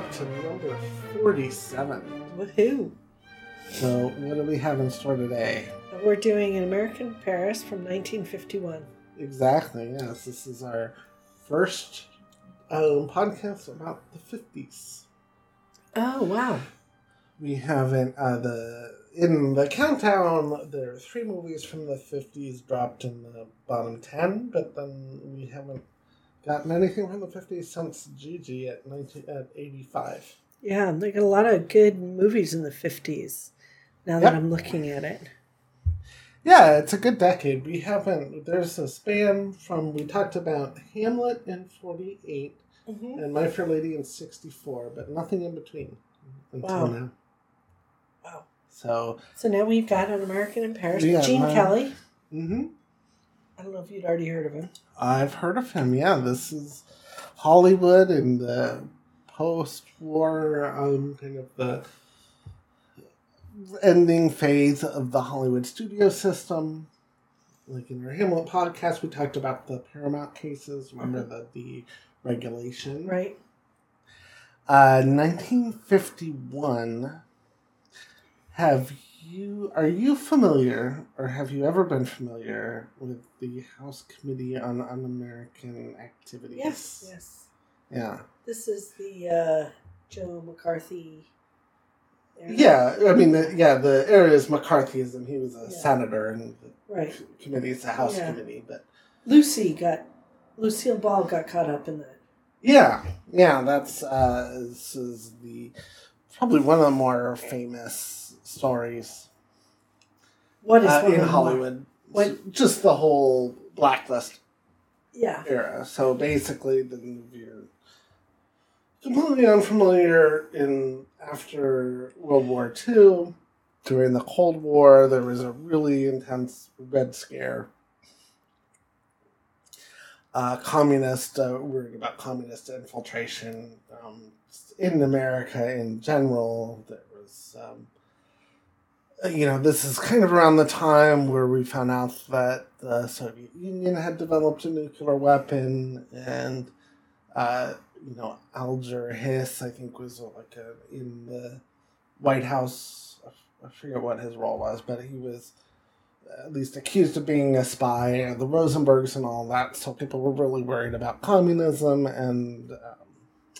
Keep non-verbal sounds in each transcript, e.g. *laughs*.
up to number 47. Woohoo! So, what do we have in store today? We're doing an American Paris from 1951. Exactly, yes. This is our first um, podcast about the 50s. Oh, wow. We haven't, uh, the in the countdown, there are three movies from the 50s dropped in the bottom 10, but then we haven't gotten anything from the 50s since Gigi at, 19, at 85. Yeah, they got a lot of good movies in the 50s now that I'm looking at it. Yeah, it's a good decade. We haven't, there's a span from, we talked about Hamlet in 48 Mm-hmm. and My Fair Lady in 64, but nothing in between until Wow. now. Wow. So, So now we've got an American in Paris. Yeah, Gene my- Kelly. hmm I don't know if you'd already heard of him. I've heard of him. Yeah, this is Hollywood in the post-war, um, kind of the ending phase of the Hollywood studio system. Like in our Hamlet podcast, we talked about the Paramount cases. Remember the the regulation, Right? Uh, 1951. Have you are you familiar, or have you ever been familiar with the House Committee on Un-American Activities? Yes. Yes. Yeah. This is the uh, Joe McCarthy. Yeah. I mean, the, yeah. The area is McCarthyism. He was a Yeah. senator, and the Right. committee is the House Yeah. Committee. But Lucy got. Lucille Ball got caught up in that. yeah, yeah. That's uh, this is the probably one of the more famous stories What is uh, in Hollywood. What- Just the whole blacklist Yeah. era. So basically, the if you're completely unfamiliar in after World War II, during the Cold War, there was a really intense Red Scare. Uh, communist, uh, worried about communist infiltration um, in America in general. There was, um, you know, this is kind of around the time where we found out that the Soviet Union had developed a nuclear weapon, and uh, you know, Alger Hiss, I think, was uh, like a, in the White House. I forget what his role was, but he was at least accused of being a spy, and the Rosenbergs and all that. So people were really worried about communism, and um,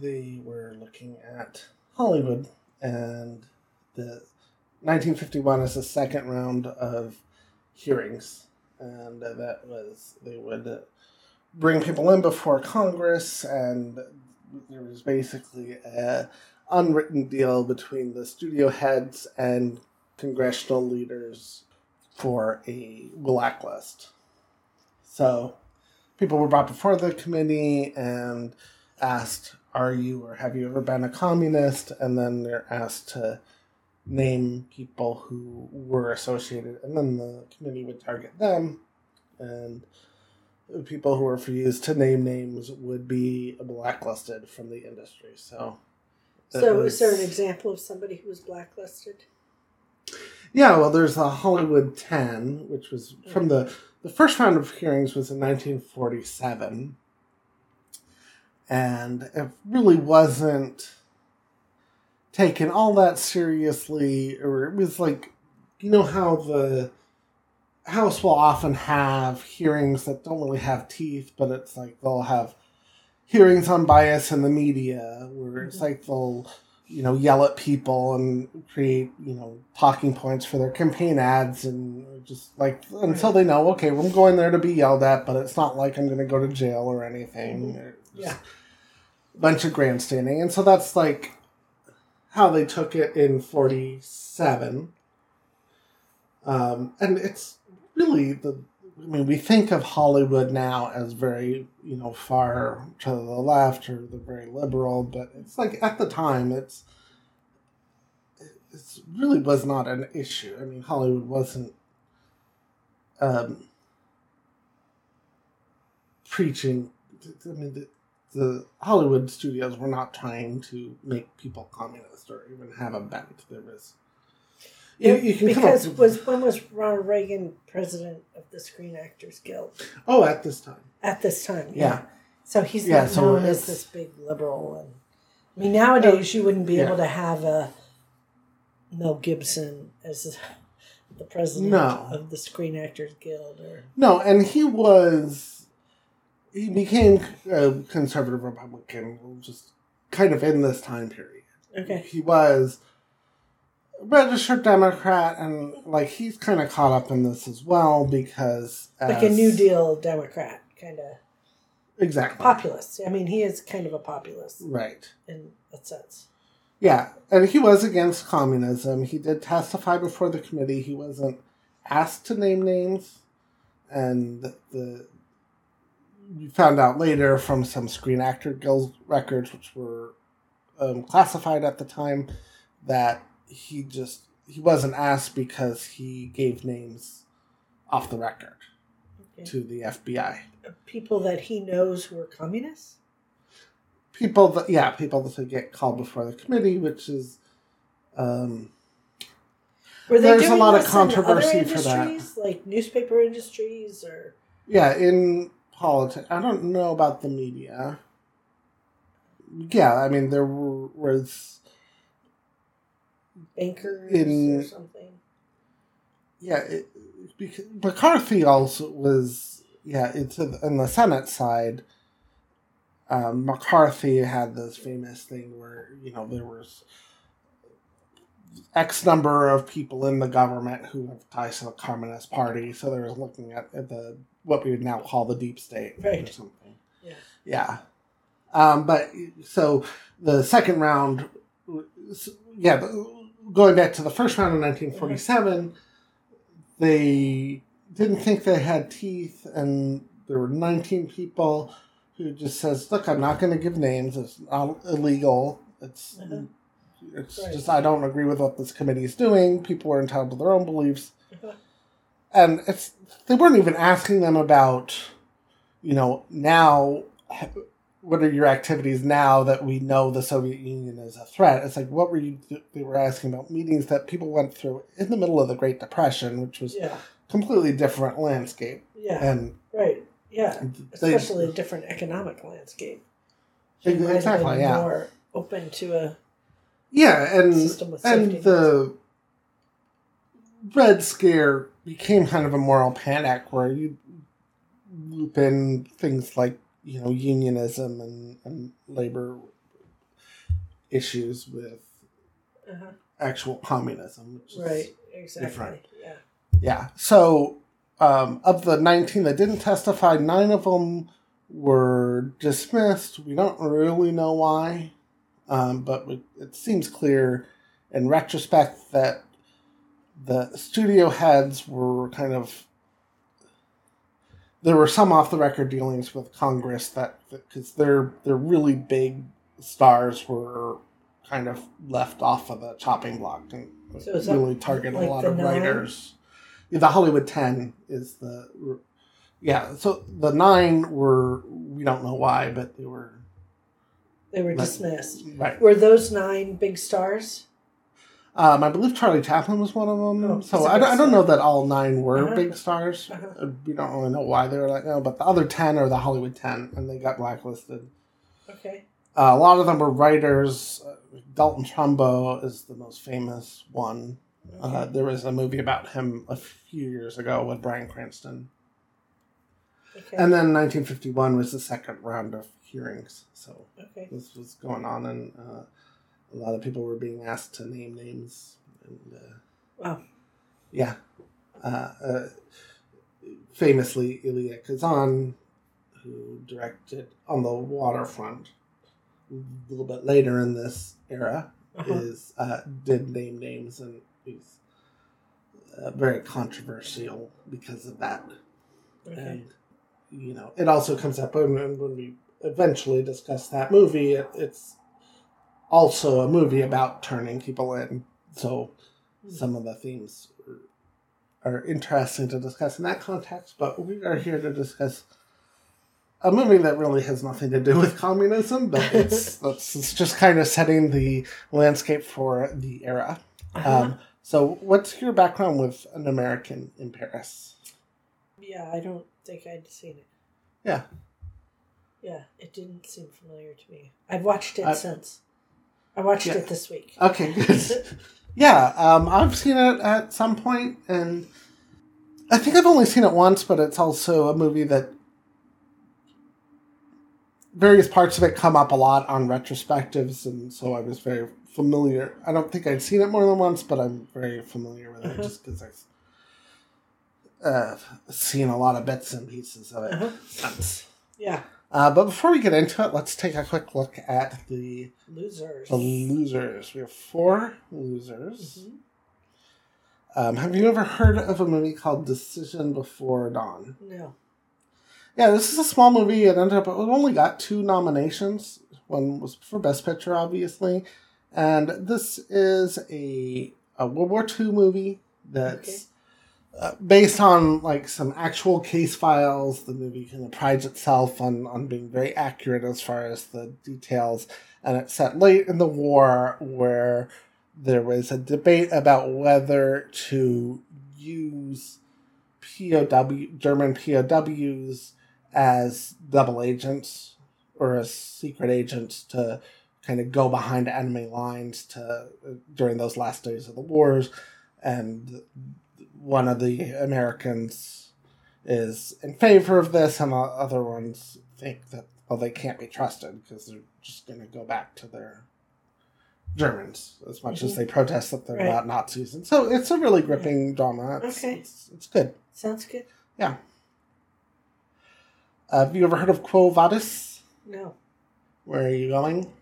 they were looking at Hollywood, and the 1951 is the second round of hearings, and uh, that was they would bring people in before Congress, and there was basically a unwritten deal between the studio heads and congressional leaders for a blacklist. So people were brought before the committee and asked, Are you or have you ever been a communist? And then they're asked to name people who were associated, and then the committee would target them. And the people who were refused to name names would be blacklisted from the industry. So, So, was- is there an example of somebody who was blacklisted? Yeah, well, there's the Hollywood 10, which was from the the first round of hearings was in 1947, and it really wasn't taken all that seriously, or it was like, you know how the House will often have hearings that don't really have teeth, but it's like they'll have hearings on bias in the media, where it's Mhm. like they'll you know, yell at people and create, you know, talking points for their campaign ads and just like until they know, okay, I'm going there to be yelled at, but it's not like I'm going to go to jail or anything. Yeah. A bunch of grandstanding. And so that's like how they took it in 47. Um, and it's really the, I mean, we think of Hollywood now as very, you know, far to the left or the very liberal, but it's like at the time, it's it really was not an issue. I mean, Hollywood wasn't um, preaching. I mean, the, Hollywood studios were not trying to make people communist or even have a bent. There was. You, you can come because up, was when was Ronald Reagan president of the Screen Actors Guild oh at this time at this time? yeah So he's Yeah, not so known as this big liberal, and I mean, nowadays you wouldn't be Yeah. able to have a Mel Gibson as the president No. of the Screen Actors Guild, or No, and he was he became a conservative Republican just kind of in this time period. okay, He was a registered Democrat, and like he's kind of caught up in this as well because like a New Deal Democrat, kind of exactly populist. I mean, he is kind of a populist right. in a sense. Yeah, and he was against communism. He did testify before the committee. He wasn't asked to name names, and the we found out later from some Screen Actor Guild records, which were um, classified at the time, that he just he wasn't asked because he gave names off the record Okay. to the FBI. People that he knows who are communists. People that yeah, people that get called before the committee, which is. Um, Were they There's a lot of this in other controversy for that. like newspaper industries, or Yeah, in politics, I don't know about the media. Yeah, I mean there were, was bankers In- or something. yeah it, because McCarthy also was yeah it's in in the Senate side. Um, McCarthy had this famous thing where you know there was X number of people in the government who have ties to the Communist Party, so they were looking at, at the what we would now call the deep state or Right. something. Yeah. Yeah. Um, but so the second round, yeah, going back to the first round in 1947, they didn't think they had teeth, and there were 19 people who just says, "Look, I'm not going to give names. It's not illegal. It's Uh-huh. It's Right. just I don't agree with what this committee is doing. People are entitled to their own beliefs." And it's they weren't even asking them about you know now what are your activities now that we know the soviet union is a threat it's like what were you they were asking about meetings that people went through in the middle of the great depression which was Yeah, completely different landscape yeah, and right. Yeah, they, especially a different economic landscape. Exactly yeah More open to a yeah and and the red scare became kind of a moral panic where you loop in things like you know unionism and, and labor issues with uh actual communism which is, right, exactly. different. Yeah, yeah so um, of the 19 that didn't testify nine of them were dismissed we don't really know why um, but it seems clear in retrospect that the studio heads were kind of there were some off the record dealings with Congress that because their their really big stars were kind of left off of the chopping block and So really target like a lot of nine? writers. Yeah, the Hollywood Ten is the yeah. So the nine were we don't know why, but they were they were dismissed. right. Were those nine big stars? Um, I believe Charlie Chaplin was one of them. Oh, so I, don't- I don't know that all nine were Uh-huh. big stars. Uh-huh. Uh, We don't really know why they were like no, but the other ten are the Hollywood Ten, and they got blacklisted. Okay. Uh, a lot of them were writers. Uh, Dalton Trumbo is the most famous one. Uh, there was a movie about him a few years ago with Bryan Cranston. okay. And then 1951 was the second round of hearings. So okay. this was going on, and uh, a lot of people were being asked to name names. And uh, Wow. yeah, uh, uh, famously Elia Kazan, who directed On the Waterfront a little bit later in this era, Uh-huh. is uh, did name names and he's uh, very controversial because of that. Okay. And you know, it also comes up when, when we eventually discuss that movie. It, it's also a movie about turning people in, so some of the themes are, are interesting to discuss in that context. But we are here to discuss a movie that really has nothing to do with communism, but it's *laughs* that's it's just kind of setting the landscape for the era. Uh-huh. Um, so, what's your background with an American in Paris? yeah, I don't think I'd seen it. Yeah. Yeah, it didn't seem familiar to me. I've watched it I- since. I watched Yeah. it this week. Okay, *laughs* good. yeah, um, I've seen it at some point, and I think I've only seen it once, but it's also a movie that various parts of it come up a lot on retrospectives, and so I was very familiar. I don't think I'd seen it more than once, but I'm very familiar with it Uh-huh. just because I've uh, seen a lot of bits and pieces of it Uh-huh. since. Yeah, Uh, but before we get into it, let's take a quick look at the losers. the losers. We have four losers. Mhm. Um, have you ever heard of a movie called Decision Before Dawn? No. Yeah, this is a small movie. It ended up it only got two nominations. One was for Best Picture, obviously, and this is a a World War II movie that's uh, based on like some actual case files. The movie kind of prides itself on on being very accurate as far as the details, and it's set late in the war where there was a debate about whether to use POW German POWs as double agents or as secret agents to kind of go behind enemy lines to during those last days of the wars and one of the Americans is in favor of this and the other ones think that well they can't be trusted because they're just going to go back to their Germans as much as Mhm. they protest that they're Right. not Nazis and so it's a really gripping drama it's, Okay. it's, it's good Sounds good. uh, have you ever heard of Quo Vadis? No. Where are you going?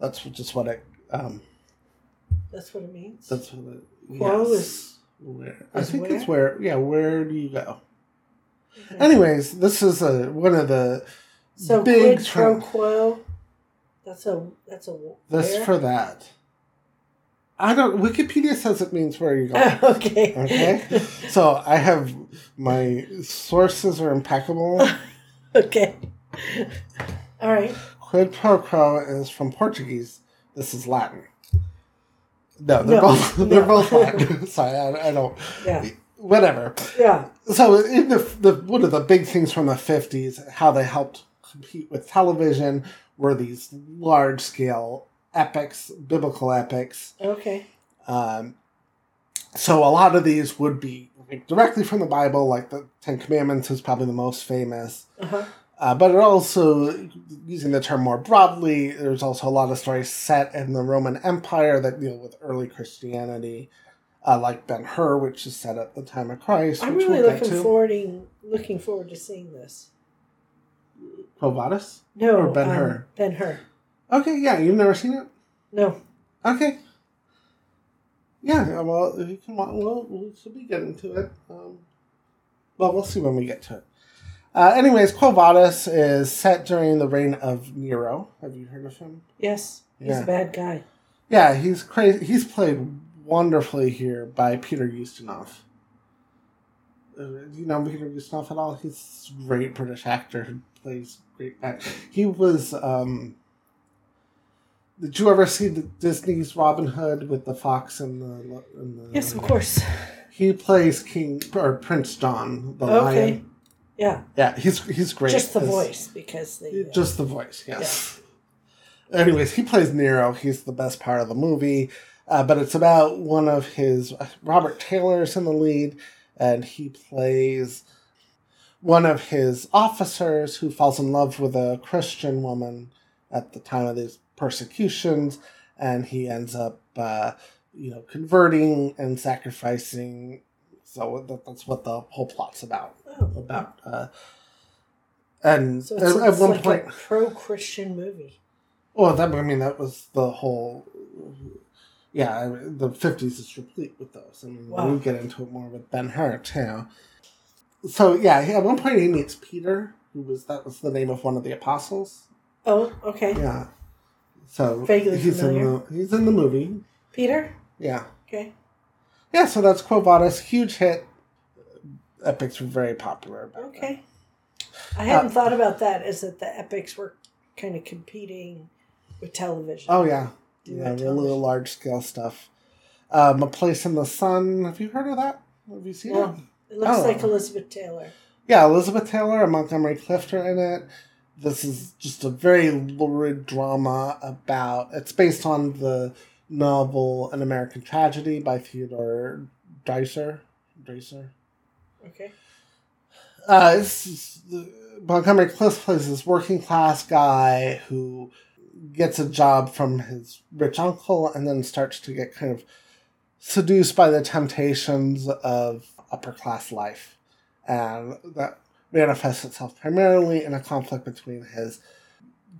That's just what it. Um, That's what it means. that's what it. Quo yes. is- Where I is think where? it's where. Yeah, where do you go? Okay. Anyways, this is a one of the so big quid pro quo. That's a that's a this where? for that. I don't. Wikipedia says it means where you go. *laughs* okay. Okay. so I have my sources are impeccable. *laughs* okay. All right. Quid pro quo is from Portuguese. This is Latin. No, they're No, both *laughs* they're no. both Latin. *laughs* Sorry, I, I don't. Yeah. Whatever. Yeah. So in the the one of the big things from the fifties, how they helped compete with television were these large scale epics, biblical epics. Okay. Um, so a lot of these would be like, directly from the Bible, like the Ten Commandments is probably the most famous. Uh huh. Uh, but it also, using the term more broadly, there's also a lot of stories set in the Roman Empire that deal with early Christianity, uh, like Ben Hur, which is set at the time of Christ. I'm which really we'll looking to. forward looking forward to seeing this. Quo Vadis? No. Or Ben um, Hur. Ben Hur. Okay, yeah, you've never seen it? No. Okay. Yeah, well, you can. wa- Well, we'll be getting to it. Um, well, we'll see when we get to it. Uh, anyways, Quo Vadis is set during the reign of Nero. Have you heard of him? Yes. He's Yeah. a bad guy. Yeah, he's crazy. He's played wonderfully here by Peter Ustinov. Uh, do you know Peter Ustinov at all? He's a great British actor who plays great. He was. Um, did you ever see the Disney's Robin Hood with the fox and the? And the Yes, of course. He plays King or Prince John, the Okay. lion. Yeah. Yeah, he's he's great. Just the as- voice because the uh, just the voice, yes. Anyways, he plays Nero. He's the best part of the movie. Uh, but it's about one of his. Robert Taylor's in the lead, and he plays one of his officers who falls in love with a Christian woman at the time of these persecutions, and he ends up, uh, you know, converting and sacrificing. So that, that's what the whole plot's about. oh, About. Uh, and So at, at one like point, pro-Christian movie. well, that I mean that was the whole. Yeah, I mean, the fifties is replete with those. I mean, Wow. we'll get into it more with Ben Hur too. So yeah, at one point he meets Peter, who was that was the name of one of the apostles. Oh, okay. Yeah. So Vaguely he's familiar. in the he's in the movie. Peter. Yeah, Okay. Yeah. So that's Quo Vadis, huge hit. Epics were very popular. Okay. I Uh, hadn't thought about that. Is that the epics were kind of competing with television? Oh yeah, yeah, really television. large scale stuff. Um, a Place in the Sun. Have you heard of that? Have you seen it? No. It looks Oh. like Elizabeth Taylor. Yeah, Elizabeth Taylor and Montgomery Clift are in it. this is just a very lurid drama about. It's based on the novel "An American Tragedy" by Theodore Dreiser. Dreiser. Okay. Uh, it's, Montgomery Clift plays this working class guy who gets a job from his rich uncle and then starts to get kind of seduced by the temptations of upper class life. And that manifests itself primarily in a conflict between his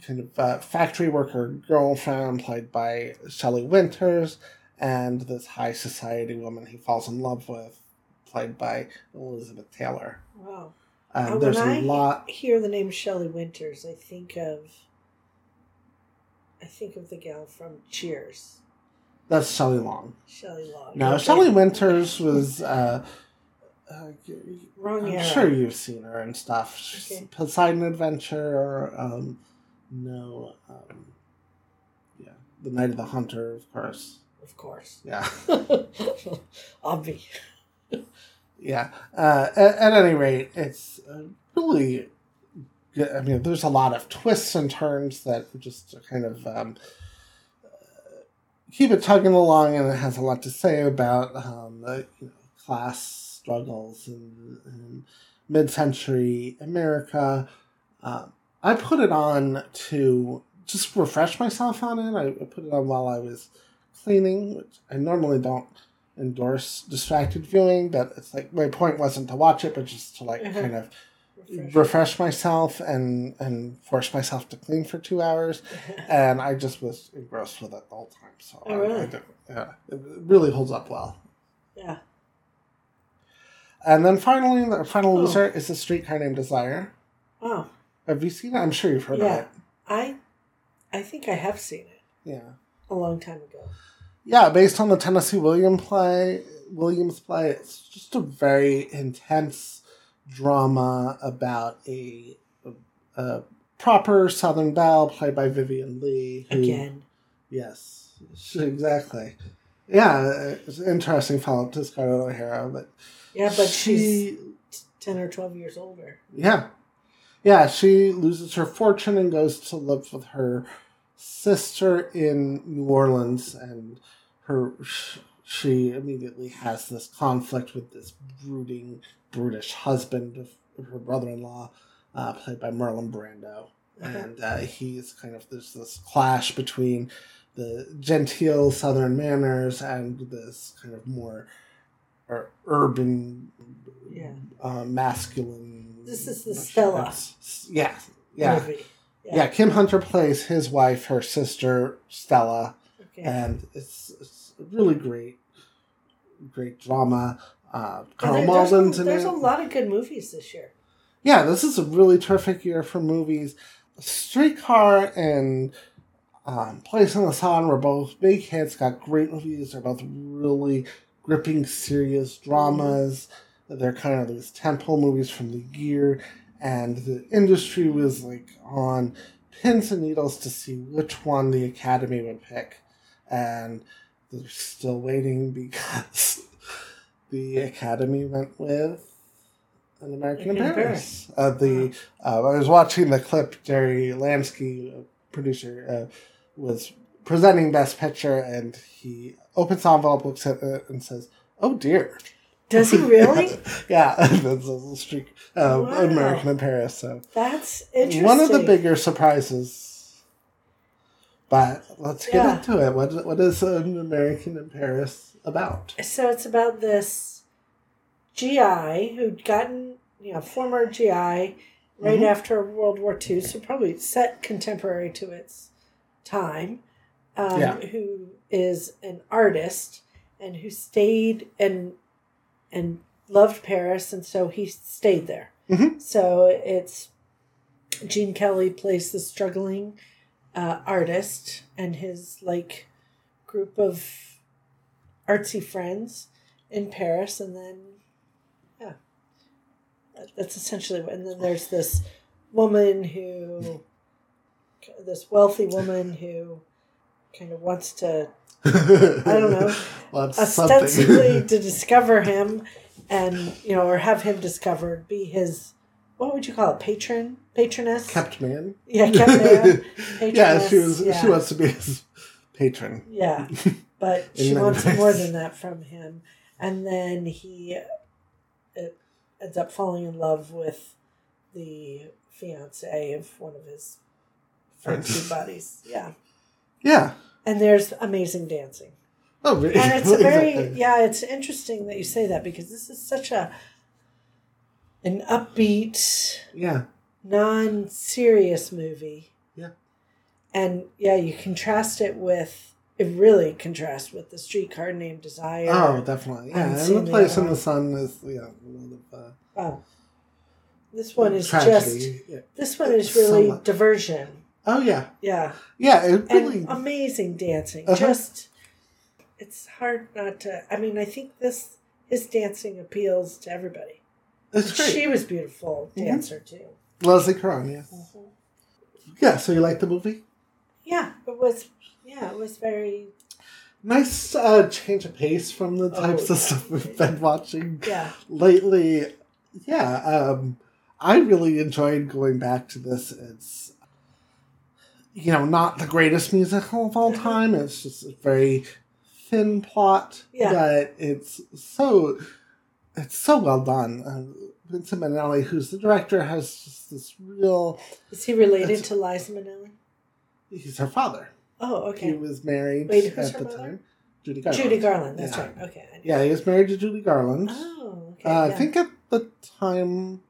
kind of uh, factory worker girlfriend, played by Shelley Winters, and this high society woman he falls in love with, played by Elizabeth Taylor. Wow. Um, there's when a I lot. hear the name Shelley Winters, I think of I think of the gal from Cheers, That's Shelley Long. Shelley Long. No, Okay. Shelley Winters was. Uh, uh, Wrong I'm era. sure you've seen her and stuff. She's Okay. Poseidon Adventure, um, no, um, yeah, The Night of the Hunter, of course. Of course. Yeah, *laughs* Obvi. *laughs* yeah. Uh, at, at any rate, it's uh, really. Good. I mean, there's a lot of twists and turns that just kind of um, keep it tugging along, and it has a lot to say about um, the, you know, class struggles in, in mid-century America. Uh, I put it on to just refresh myself on it. I, I put it on while I was cleaning, which I normally don't endorse distracted viewing, but it's like my point wasn't to watch it, but just to like Mhm. kind of Refresh. refresh myself and and force myself to clean for two hours *laughs* and i just was engrossed with it the whole time so Oh, I- really? I, yeah it really holds up well yeah. and then finally the final Oh. loser is a streetcar named desire Oh, have you seen it i'm sure you've heard Yeah. of it I I think I have seen it yeah a long time ago. yeah based on the tennessee william play williams play it's just a very intense drama about a, a, a proper southern belle played by Vivien Leigh who, Again. Yes, *laughs* exactly. Yeah, it's an interesting follow up to Scarlett O'Hara, but Yeah, but she's ten or twelve years older. yeah, yeah, she loses her fortune and goes to live with her sister in New Orleans, and her she immediately has this conflict with this brooding, brutish husband of her brother in law, uh, played by Marlon Brando. And uh, he's kind of there's this clash between the genteel southern manners and this kind of more ur- urban Yeah. uh, masculine This is the Stella. yeah yeah Movie. yeah kim hunter plays his wife her sister stella Okay. and it's, it's really great great drama uh, Carl there- there's a- in there's it a lot of good movies this year. yeah, this is a really terrific year for movies. Streetcar and um, Place in the Sun were both big hits, got great reviews. They're both really gripping, serious dramas. They're kind of these tentpole movies from the year, and the industry was like on pins and needles to see which one the Academy would pick, and they're still waiting *laughs* because the Academy went with an American in in Paris. Uh, the uh, I was watching the clip. Jerry Lansky, uh, producer, uh, was presenting Best Picture, and he opens the envelope, looks at it, and says, "Oh dear." Does he really? *laughs* yeah, *laughs* that's a streak. Uh, Wow. American in Paris. So That's interesting. one of the bigger surprises. But let's get Yeah. into it. What what is an American in Paris about? So it's about this GI who'd gotten, you know, former GI right Mhm. after World War II, so probably set contemporary to its time, um, Yeah. who is an artist and who stayed and and loved Paris, and so he stayed there. Mhm. So it's Gene Kelly plays the struggling uh, artist and his like group of artsy friends in Paris, and then yeah, that's essentially. what- And then there's this woman who, this wealthy woman who, kind of wants to *laughs* I don't know. Well, ostensibly *laughs* to discover him, and you know, or have him discovered, be his what would you call it? Patron, patroness. Kept man. Yeah, kept man. *laughs* yeah, she was. Patroness, She wants to be his patron. Yeah, but she wants ways. more than that from him. And then he uh, ends up falling in love with the fiance of one of his Friends. buddies. Yeah, Yeah. And there's amazing dancing, Oh, really? and it's *laughs* a very yeah. It's interesting that you say that because this is such a an upbeat, Yeah. non-serious movie. Yeah. And yeah, you contrast it with it really contrasts with the streetcar named Desire. Oh, definitely. Yeah, and the place in the sun is yeah, a lot of uh, Oh. This one is tragedy. just Yeah. this one is really much. diversion. Oh yeah, Yeah. yeah. It really. And amazing dancing. Uh-huh. Just it's hard not to I mean, I think this his dancing appeals to everybody. it's great. She was beautiful Mhm. dancer too. Leslie Caron. Yes. Yeah. So you like the movie? Yeah, it was yeah, it was very Nice uh, change of pace from the Oh, types of stuff we've been watching yeah. lately. Yeah, um, I really enjoyed going back to this. It's you know not the greatest musical of all Mhm. time. It's just a very thin plot, Yeah. but it's so it's so well done. Uh, Vincent Minnelli, who's the director, has just this real. Is he related to Liza Minnelli? He's her father. Oh, okay. He was married Wait, at the mother? time. Judy Garland. Judy Garland, that's Yeah. right. Okay. Yeah, he was married to Judy Garland. Oh, okay. Uh, yeah. I think at the time,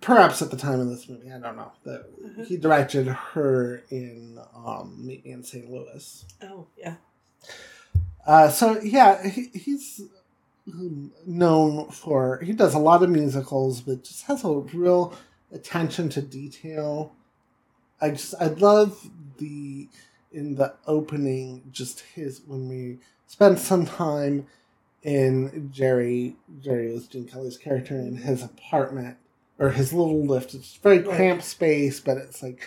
perhaps at the time of this movie, I don't know. That Mhm. he directed her in um, Meet Me in St. Louis. Oh, yeah. Uh, so yeah, he, he's um, known for he does a lot of musicals, but just has a real attention to detail. I just I love the in the opening just his when we spend some time in Jerry Jerry was Gene Kelly's character in his apartment or his little lift. It's very cramped space, but it's like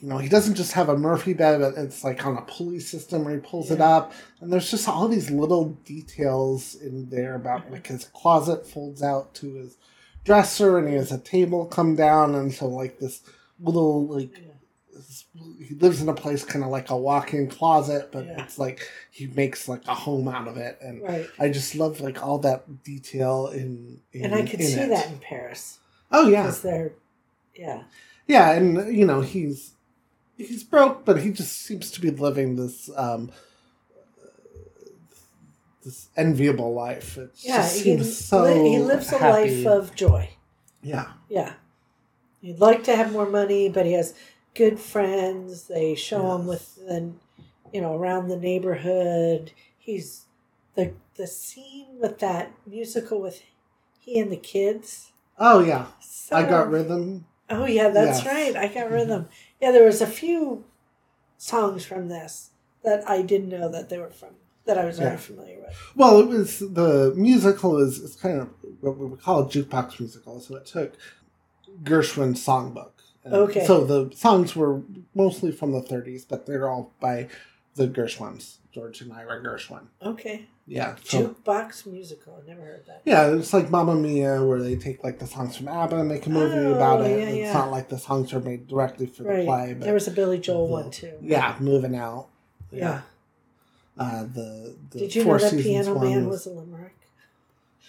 you know, he doesn't just have a Murphy bed, but it's like on a pulley system where he pulls it up. And there's just all these little details in there about like his closet folds out to his dresser and he has a table come down and so like this little like Yeah. He lives in a place kind of like a walk-in closet, but Yeah. it's like he makes like a home out of it. And Right. I just love like all that detail in, in And I could see it. that in Paris. Oh yeah. Because they're, yeah. Yeah, and you know he's he's broke, but he just seems to be living this um this enviable life. It Yeah. just He, seems so li- he lives a happy. life of joy. yeah, Yeah. He'd like to have more money, but he has good friends. They show him with the, you know, around the neighborhood. He's the the scene with that musical with he and the kids. oh yeah. So, I got rhythm. Oh yeah, that's Yes. right. I got mm-hmm. rhythm. Yeah, there was a few songs from this that I didn't know that they were from that I was very Yeah. familiar with. Well, it was the musical is is kind of what we would call a jukebox musical. So it took Gershwin's songbook. And Okay. So the songs were mostly from the 30s, but they're all by the Gershwins, George and Ira Gershwin. Okay. Yeah. So Jukebox musical. I never heard that. Yeah, it's like Mamma Mia, where they take like the songs from ABBA and make a movie Oh, about it. yeah, it's yeah. not like the songs are made directly for the play, but there was a Billy Joel the- one too. yeah, moving out. Yeah. Uh, the, the Did you know that Piano Man was- was a limerick?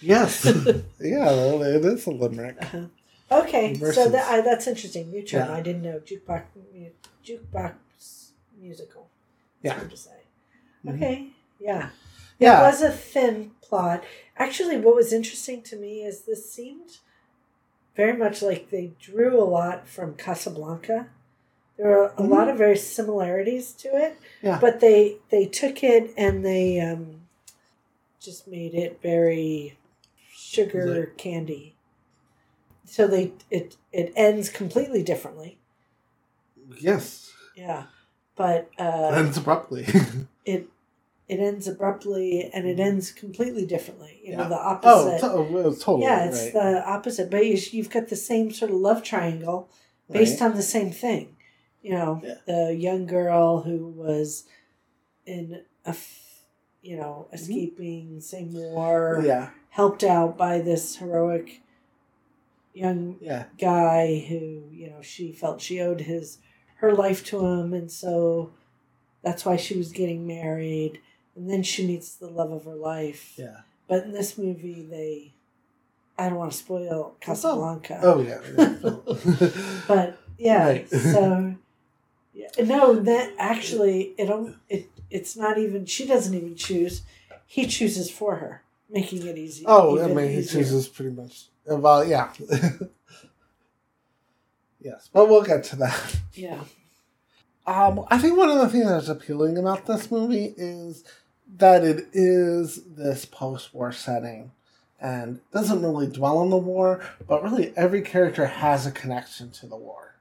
Yes, *laughs* *laughs* yeah, well, it is a limerick. Uh-huh. Okay, so that, I, that's interesting. New term. Yeah. I didn't know jukebox jukebox musical. Yeah. That's hard to say. Mhm. Okay, yeah. Yeah, It was a thin plot. Actually, what was interesting to me is this seemed very much like they drew a lot from Casablanca. There were a lot of very similarities to it, Mm-hmm. Yeah. but they they took it and they um, just made it very sugar candy. So they it it ends completely differently. yes, Yeah, but uh, ends abruptly. *laughs* it it ends abruptly and it ends completely differently. You know, Yeah. the oh, opposite. to- oh, totally. yeah, it's right. the opposite. But you, you've got the same sort of love triangle based Right. on the same thing. You know, Yeah. the young girl who was in a f- you know, escaping same war, Yeah, helped out by this heroic young yeah, guy who, you know, she felt she owed his her life to him and so that's why she was getting married. And then she meets the love of her life. yeah. But in this movie they I don't want to spoil Casablanca. Oh, oh yeah. yeah. *laughs* But yeah, Right. so yeah, no, that actually it don't it it's not even she doesn't even choose. He chooses for her, making it easy. oh, I mean, he easier. chooses pretty much. Uh, Well, yeah. *laughs* yes, but we'll get to that. Yeah. Um, I think one of the things that's appealing about this movie is that it is this post-war setting and doesn't really dwell on the war, but really every character has a connection to the war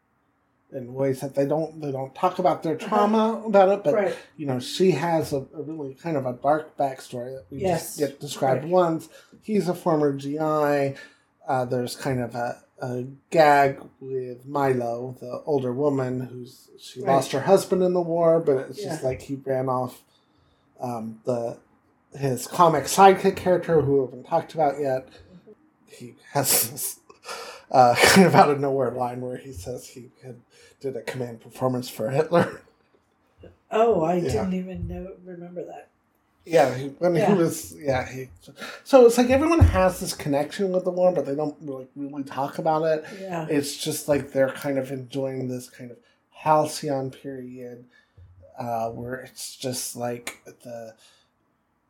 in ways that they don't they don't talk about their trauma about it, but right. you know she has a, a really kind of a dark backstory that we Yes. just get described Right. once. He's a former GI. Uh, there's kind of a, a gag with Milo, the older woman who's she Right. lost her husband in the war, but it's just like he ran off. Um, the his comic sidekick character, who we haven't talked about yet, he has this uh, *laughs* kind of out of nowhere line where he says he had, did a command performance for Hitler. Oh, I Yeah. didn't even know remember that. Yeah, he, when Yeah. he was, yeah, he. So it's like everyone has this connection with the war, but they don't really really talk about it. Yeah. It's just like they're kind of enjoying this kind of halcyon period, uh, where it's just like the,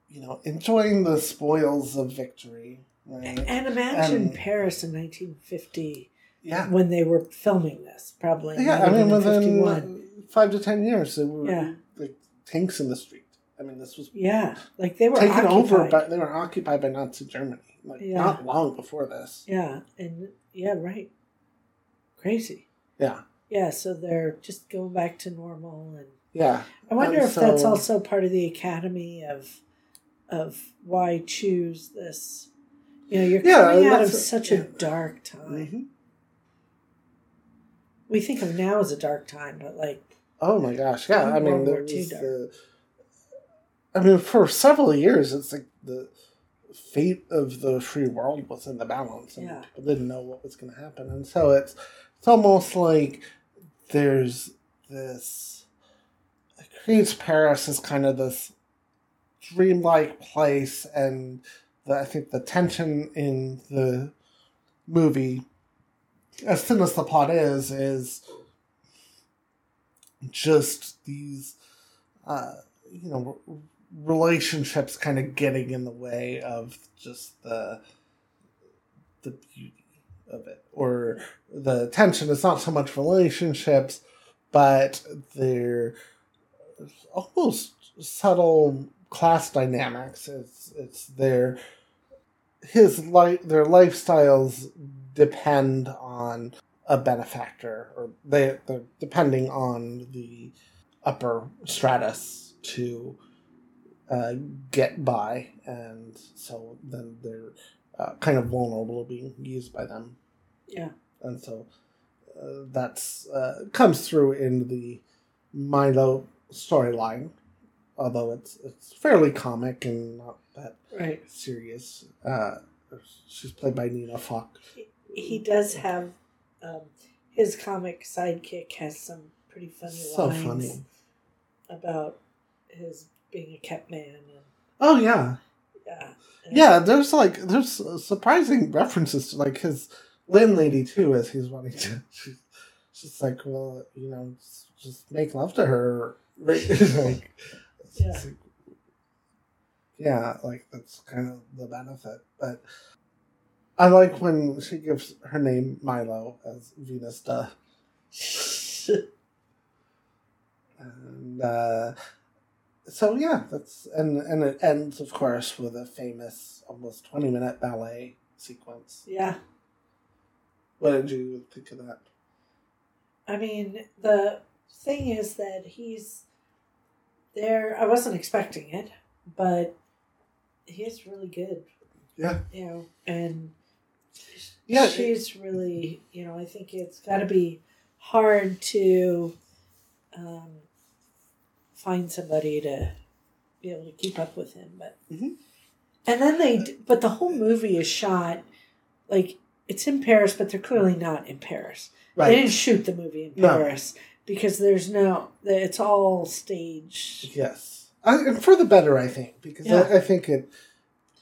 you know, enjoying the spoils of victory. Right? And imagine And- Paris in 1950 Yeah, when they were filming this, probably. yeah. I mean, within 51. five to ten years, there were Yeah. like tanks in the street. I mean, this was Yeah, like they were taken over occupied. by they were occupied by Nazi Germany. Like Yeah. not long before this. Yeah, and yeah, right. Crazy. Yeah. Yeah, so they're just going back to normal, and Yeah. I wonder And if that's also part of the academy of of why choose this. You know, you're Yeah, coming out of such a dark time. Mhm. We think of now as a dark time, but like, Oh my gosh, yeah. I World mean, War there was the. I mean, for several years, it's like the fate of the free world was in the balance, and Yeah. people didn't know what was going to happen, and so it's it's almost like there's this. It creates Paris as kind of this dreamlike place, and the, I think the tension in the movie, as thin as the plot is, is just these uh, you know relationships kind of getting in the way of just the the beauty of it or the tension is not so much relationships but they're almost subtle class dynamics. It's it's their his life their lifestyles depend on a benefactor or they they're depending on the upper stratus to uh, get by and so then they're uh, kind of vulnerable to being used by them. Yeah, and so uh, that's uh, comes through in the Milo storyline although it's it's fairly comic and not that right. serious. Uh, she's played by Nina Foch. He does have um, his comic sidekick has some pretty funny so lines funny about his being a kept man and oh yeah yeah, Yeah, there's like there's surprising references to like his landlady too, as he's wanting to. *laughs* She's, she's like, well, you know, just make love to her, *laughs* right? like, Yeah. like- yeah, like that's kind of the benefit. But I like when she gives her name Milo as Venus Duh, *laughs* and uh, so yeah, that's and and it ends, of course, with a famous almost twenty minute ballet sequence. yeah. What did you think of that? I mean, the thing is that he's there. I wasn't expecting it, but he's really good. Yeah. You know, and Yeah, she's really, you know, I think it's got to be hard to um, find somebody to be able to keep up with him. But Mhm. and then they, but the whole movie is shot like it's in Paris, but they're clearly not in Paris. They didn't shoot the movie in No. Paris because there's no. It's all staged. Yes, I, and for the better, I think, because Yeah. I, I think it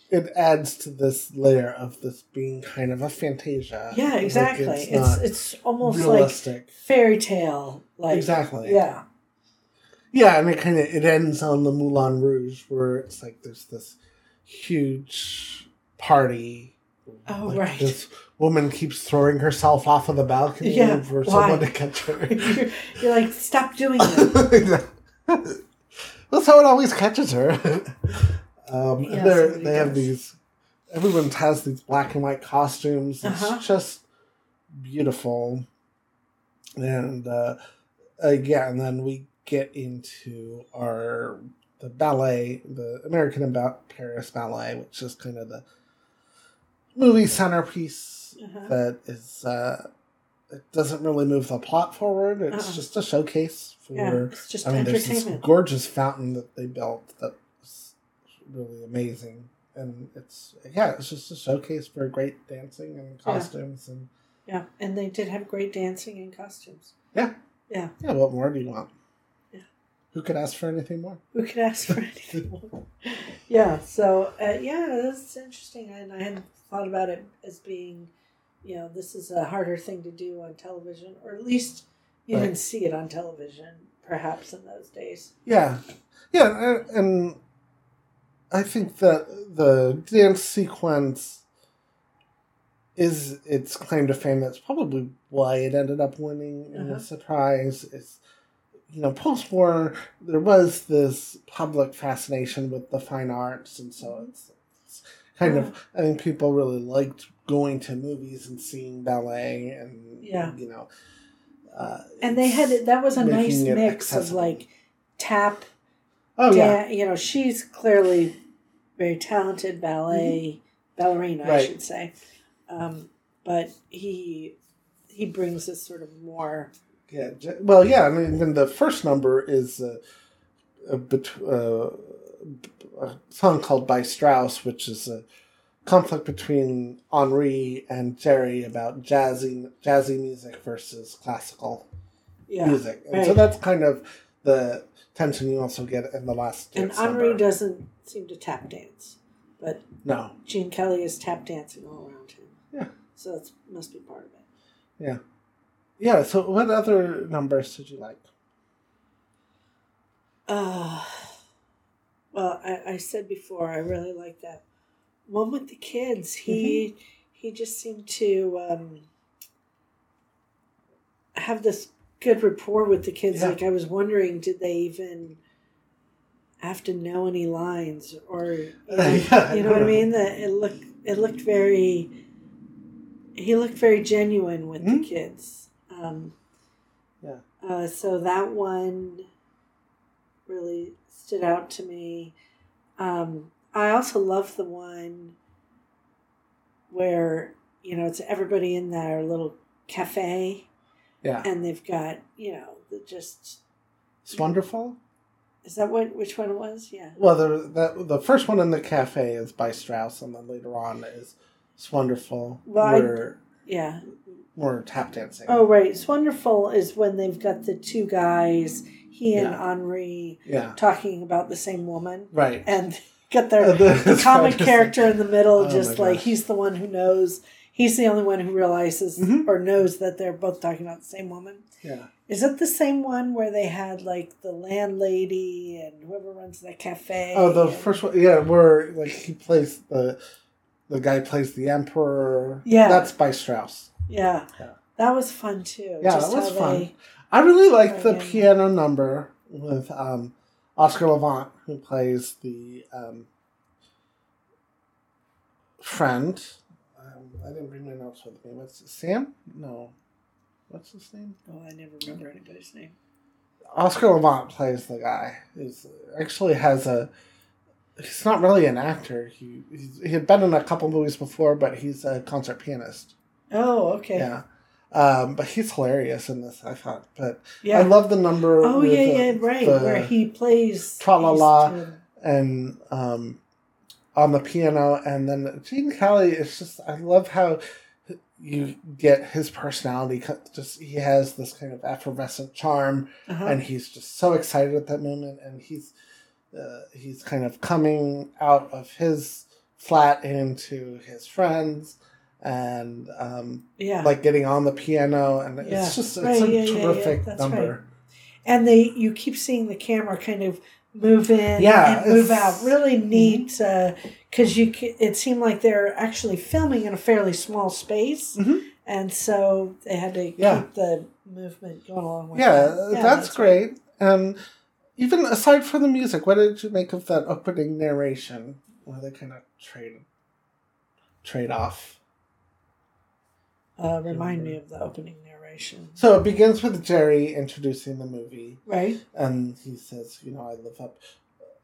it adds to this layer of this being kind of a fantasia. Yeah, Like, exactly. it's it's it's almost like realistic. fairy tale. Like exactly. Yeah. Yeah, and it kind of it ends on the Moulin Rouge, where it's like there's this huge party. Oh, Like, right. This woman keeps throwing herself off of the balcony Yeah, for why? someone to catch her. *laughs* you're, you're like, stop doing that. That's how it *laughs* always catches her. *laughs* um, Yeah, they have these. Everyone has these black and white costumes. It's Uh-huh. just beautiful, and uh, uh, yeah, and then we get into our the ballet, the American about Paris ballet, which is kind of the movie centerpiece Uh-huh. that is. Uh, it doesn't really move the plot forward. It's Uh-uh. just a showcase for. Yeah, it's just I mean, there's this gorgeous fountain that they built that's really amazing, and it's yeah, it's just a showcase for great dancing and costumes and Yeah, and they did have great dancing and costumes. yeah, Yeah. yeah. What more do you want? Who could ask for anything more? Who could ask for anything more? *laughs* yeah, so uh, yeah, that's interesting. And I hadn't thought about it as being, you know, this is a harder thing to do on television, or at least you Right. didn't see it on television, perhaps in those days. Yeah, yeah, and, and I think that the dance sequence is its claim to fame. That's probably why it ended up winning in Uh-huh. a surprise. It's you know, post war there was this public fascination with the fine arts, and so it's, it's kind of I think people really liked going to movies and seeing ballet, and Yeah. you know. Uh, And they had that was a nice mix of like tap, oh yeah, you know, she's clearly very talented ballet ballerina, I Mm-hmm. Right. should say. Um, but he he brings this sort of more Yeah. Well, yeah. I mean, then the first number is uh, a, bet- uh, a song called by Strauss, which is a conflict between Henri and Jerry about jazzy jazzy music versus classical yeah. music, and so that's kind of the tension you also get in the last. And Henri doesn't seem to tap dance, but No. Gene Kelly is tap dancing all around him. Yeah. So that must be part of it. Yeah. Yeah, so, what other numbers did you like? Uh, well, I, I said before, I really like that one with the kids. He he just seemed to um, have this good rapport with the kids. Yeah. Like I was wondering, did they even have to know any lines, or *laughs* you know, Yeah, you know what I mean? That it looked it looked very. He looked very genuine with Mhm. the kids. Um, Yeah. Uh, so that one really stood out to me. Um, I also love the one where you know it's everybody in their little cafe Yeah. and they've got you know the just It's wonderful. is that what which one it was? Yeah. Well, the, the the first one in the cafe is by Strauss, and then later on is "It's Wonderful." Well, I- Yeah. We're tap dancing. Oh, right. It's wonderful is when they've got the two guys, he and Yeah. Henri, yeah, talking about the same woman, right. and *laughs* get their *laughs* the- comic character in the middle, *laughs* Oh just like he's the one who knows. He's the only one who realizes Mhm. or knows that they're both talking about the same woman. Yeah, Is it the same one where they had like the landlady and whoever runs the cafe? Oh, the and- first one. Yeah, where like he plays the the guy plays the emperor. Yeah. that's by Strauss. Yeah. Yeah. That was fun too. Yeah, just that was fun. I really like the piano number with um, Oscar Levant, who plays the um, friend. Um, I didn't bring my notes with me. What's Sam? No, what's his name? Oh, I never remember anybody's name. Oscar Levant plays the guy. He's actually has a. He's not really an actor. He he had been in a couple movies before, but he's a concert pianist. Oh, okay. Yeah, um, but he's hilarious in this. I thought, but Yeah. I love the number. Oh yeah, the- yeah, right. where he plays Tra-la-la. and um, on the piano, and then Gene Kelly is just I love how you get his personality. Just he has this kind of effervescent charm, Uh-huh. and he's just so excited at that moment, and he's uh, he's kind of coming out of his flat into his friends. And um, yeah. like getting on the piano, and Yeah. it's just it's Right, a yeah, yeah, yeah, terrific that's number. and they you keep seeing the camera kind of move in Yeah, and move out really neat because you it seemed like they're actually filming in a fairly small space Mhm. and so they had to Yeah. keep the movement going along with Yeah, that. that's, great. And even aside from the music, what did you make of that opening narration where they kind of trade trade off? Uh, remind me of the opening narration So it begins with Jerry introducing the movie, right and he says, "You know, I live up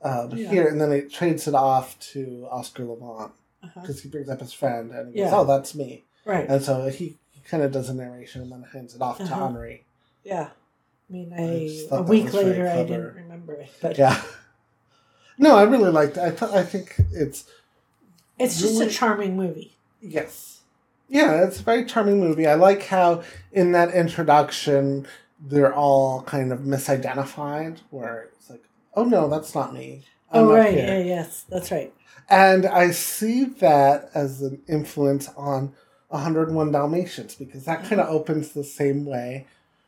um, Yeah. here," and then it trades it off to Oscar Levant uh-huh. because he brings up his friend, and he goes, "Oh, that's me," right and so he, kind of does a narration and then hands it off to Uh-huh. Henri. yeah i mean I I, a week later i didn't remember it but Yeah. *laughs* No, I really liked it. I th- I think it's it's just really- a charming movie Yes. Yeah, it's a very charming movie. I like how in that introduction they're all kind of misidentified, where it's like, oh no, that's not me. I'm oh right here." yeah yes that's right And I see that as an influence on 101 Dalmatians because that kind of opens the same way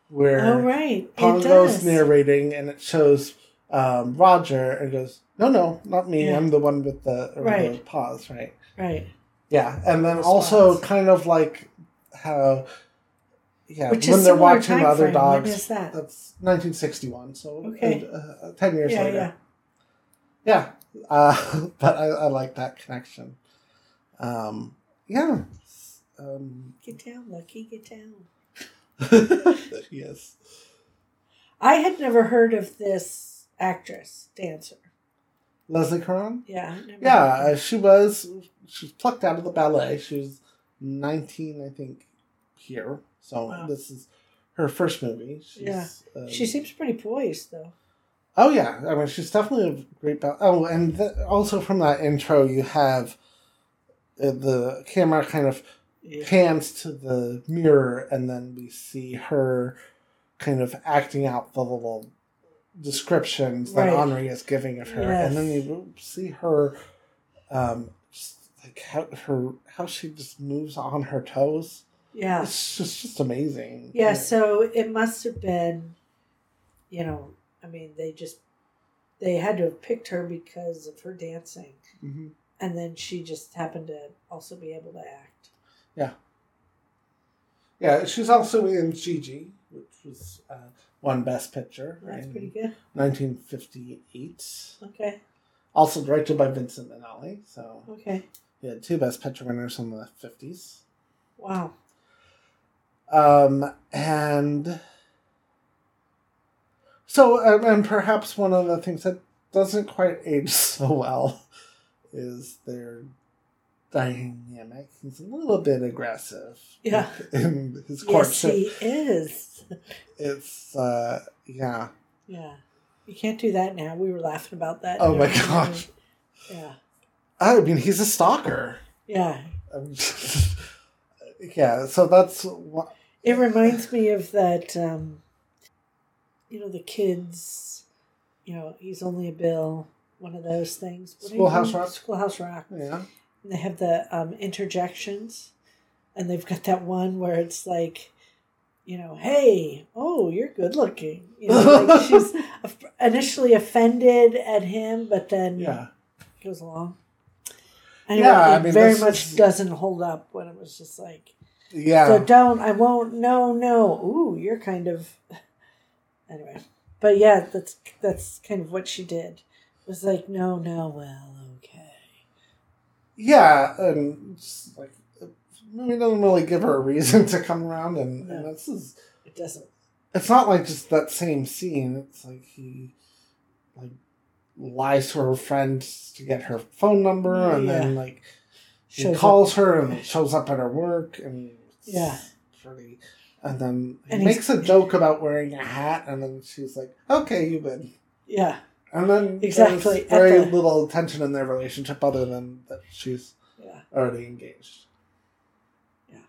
where oh right Pongo's narrating and it shows um, Roger and goes, no, no, not me. Yeah. I'm the one with the, or the Right. pause, right? right Yeah, and then Response. also kind of like how, yeah, Which when they're watching other frame. dogs. When is that? That's 1961, so Okay. uh, ten years yeah, later. yeah. Yeah, uh, *laughs* but I, I like that connection. Um, yeah. Um, Get down, Lucky, get down. *laughs* yes. I had never heard of this actress, dancer. Leslie Caron? Yeah. Yeah, uh, she was she was plucked out of the ballet. She was 19, I think, here. So Wow. this is her first movie. She's, Yeah. um, She seems pretty poised, though. Oh yeah, I mean she's definitely a great. Ball- oh, and th- also from that intro, you have uh, the camera kind of Yeah. pans to the mirror, and then we see her kind of acting out the little descriptions that Right. Henri is giving of her, and then you see her, um, like how her how she just moves on her toes. Yeah. It's just just amazing. Yeah, so it must have been, you know, I mean, they just, they had to have picked her because of her dancing. Mhm. And then she just happened to also be able to act. Yeah. Yeah, she's also in Gigi, which was uh, one Best Picture That's pretty good. 1958. Okay. Also directed by Vincent Minnelli, so Okay. he had two Best Picture winners in the 50s. Wow. Um, and so, um, and perhaps one of the things that doesn't quite age *laughs* so well is their dynamic. He's a little bit aggressive. Yeah. *laughs* In his Yes, he is. It's, uh, yeah. Yeah. You can't do that now. We were laughing about that. Oh my *laughs* gosh. Yeah. I mean, he's a stalker. Yeah. *laughs* Yeah, so that's what. It reminds me of that, um, you know, the kids, you know, he's only a bill, one of those things. What Schoolhouse? Rock? Schoolhouse Rock. Yeah. And they have the um, interjections, and they've got that one where it's like, you know, hey, oh, you're good looking. You know, like *laughs* she's initially offended at him, but then Yeah. goes along. Anyway, Yeah, I it mean, very much is- doesn't hold up when it was just like, Yeah. so don't, I won't, no, no. Ooh, you're kind of. Anyway, but yeah, that's that's kind of what she did. It was like, no, no, well. Yeah, and like movie doesn't really give her a reason to come around, and, and this is It doesn't. it's not like just that same scene. It's like he like lies to her friend to get her phone number, and then like he Shows up. calls her and shows up at her work, and Yeah. pretty. And then he And makes a joke about wearing a hat, and then she's like, "Okay, you win." Yeah, And then Exactly, very the- little tension in their relationship other than that she's Yeah. already engaged. Yeah.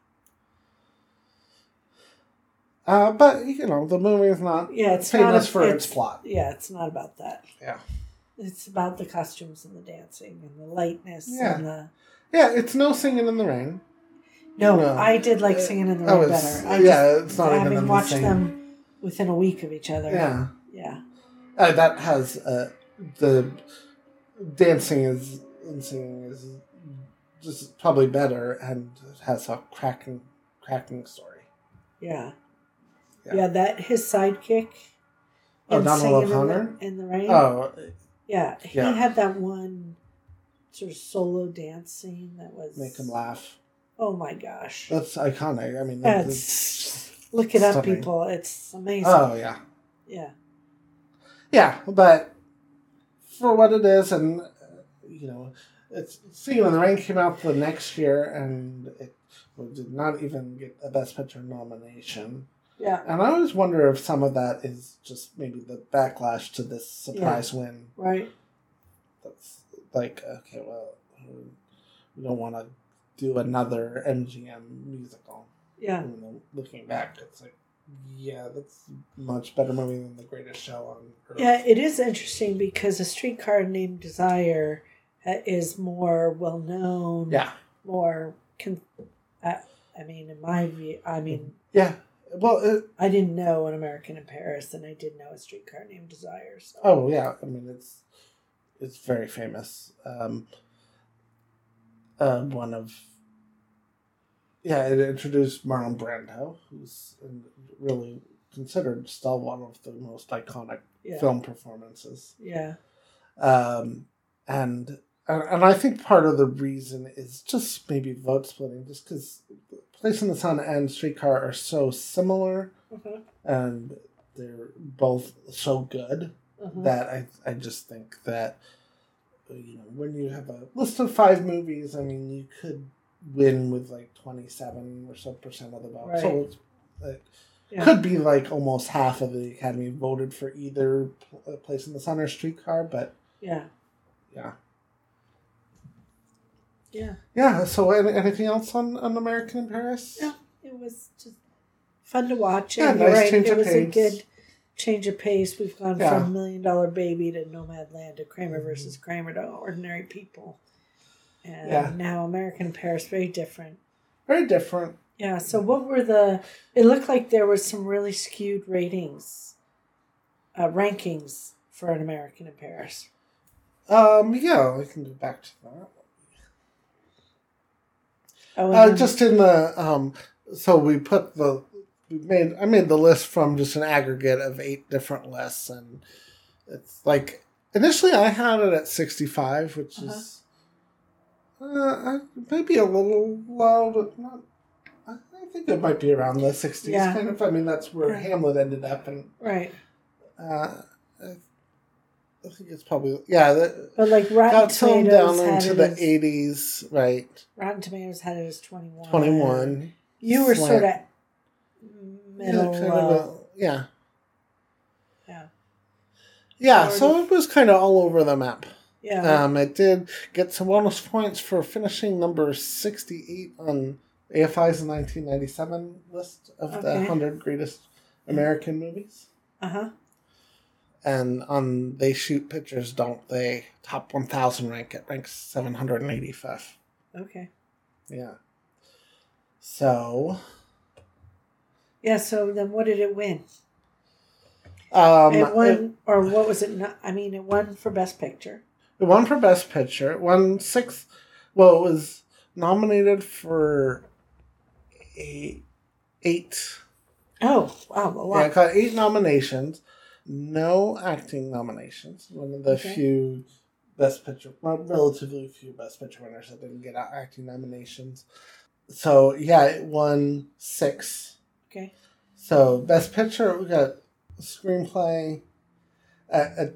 Uh, but you know the movie is not Yeah, it's famous not a- for its, it's- plot. Yeah, it's not about that. Yeah. It's about the costumes and the dancing and the lightness Yeah. and the. Yeah, it's no singing in the rain. No, No. I did like singing in the oh, rain it's- better. I yeah, just, it's not even having the watched same- them within a week of each other. Yeah, yeah, uh, that has uh, the dancing is and singing is just probably better and it has a cracking cracking story. yeah, Yeah. yeah. That his sidekick. Oh, Donald Singing in the- in the rain. Oh, yeah, he yeah. had that one sort of solo dance scene that was. make him laugh. Oh my gosh! That's iconic. I mean, That's look it up, people. It's amazing. Oh yeah, yeah, yeah. But for what it is, and you know, it's Singing in the Rain came out the next year, and it did not even get a Best Picture nomination. yeah, And I always wonder if some of that is just maybe the backlash to this surprise win. right. That's like, okay, well, we don't want to do another MGM musical. Yeah, You know, looking back, it's like, yeah, that's a much better movie than The Greatest Show on Earth. yeah. It is interesting because a streetcar named Desire uh, is more well known. Yeah. more. Con- uh, I mean, in my view, I mean, Yeah. Well, it, I didn't know an American in Paris, and I did know a streetcar named Desire. So. oh, yeah. I mean, it's it's very famous. Um, uh, one of yeah, it introduced Marlon Brando, who's really considered still one of the most iconic Yeah, film performances. yeah, Um, and and and I think part of the reason is just maybe vote splitting, just because Place in the Sun and Streetcar are so similar, uh-huh. and they're both so good Uh-huh. that I I just think that you know when you have a list of five movies, I mean you could win with like twenty seven or so percent of the vote. So Right. it's, it Yeah. could be like almost half of the Academy voted for either Pl- uh, Place in the Sun or Streetcar, but yeah, yeah, yeah. yeah. So any, anything else on, on American in Paris? No, it was just fun to watch. Yeah, nice right, change it of was a good change of pace. We've gone Yeah. from Million Dollar Baby to Nomadland to Kramer versus Kramer to Ordinary People. And Yeah. now American in Paris, very different. Very different. Yeah, so what were the. It looked like there was some really skewed ratings, uh, rankings for an American in Paris. Um, yeah, we can go back to that. Oh, Uh, just in the um, so we put the we made I made the list from just an aggregate of eight different lists, and it's like initially I had it at sixty five, which is uh, maybe a little low, but not. I think it might be around the sixties, Yeah. kind of. I mean, that's where Yeah. Hamlet ended up, and Right. uh, I think it's probably yeah. The, But like Rotten got Tomatoes down into the eighties, right? Rotten Tomatoes had it as 21. Twenty one. You were Slant. sort of Yeah, middle low. of a, yeah. Yeah. Yeah, Sort so it was kind of all over the map. Yeah. Um, it did get some bonus points for finishing number 68 on AFI's 1997 list of the 100 greatest American movies. Uh huh. And on They Shoot Pictures, Don't They? Top 1000 rank, it ranks 785th. Okay. Yeah. So, Yeah. So then, what did it win? um, it won, it, or what was it? Not, I mean, it won for Best Picture. It won for Best Picture. It won six. Well, it was nominated for eight, eight Oh wow, a Yeah, lot. got eight nominations. No acting nominations. One of the Okay. few best picture, well, relatively few best picture winners that didn't get acting nominations. So yeah, it won six. Okay. So best picture, we got screenplay, uh, uh,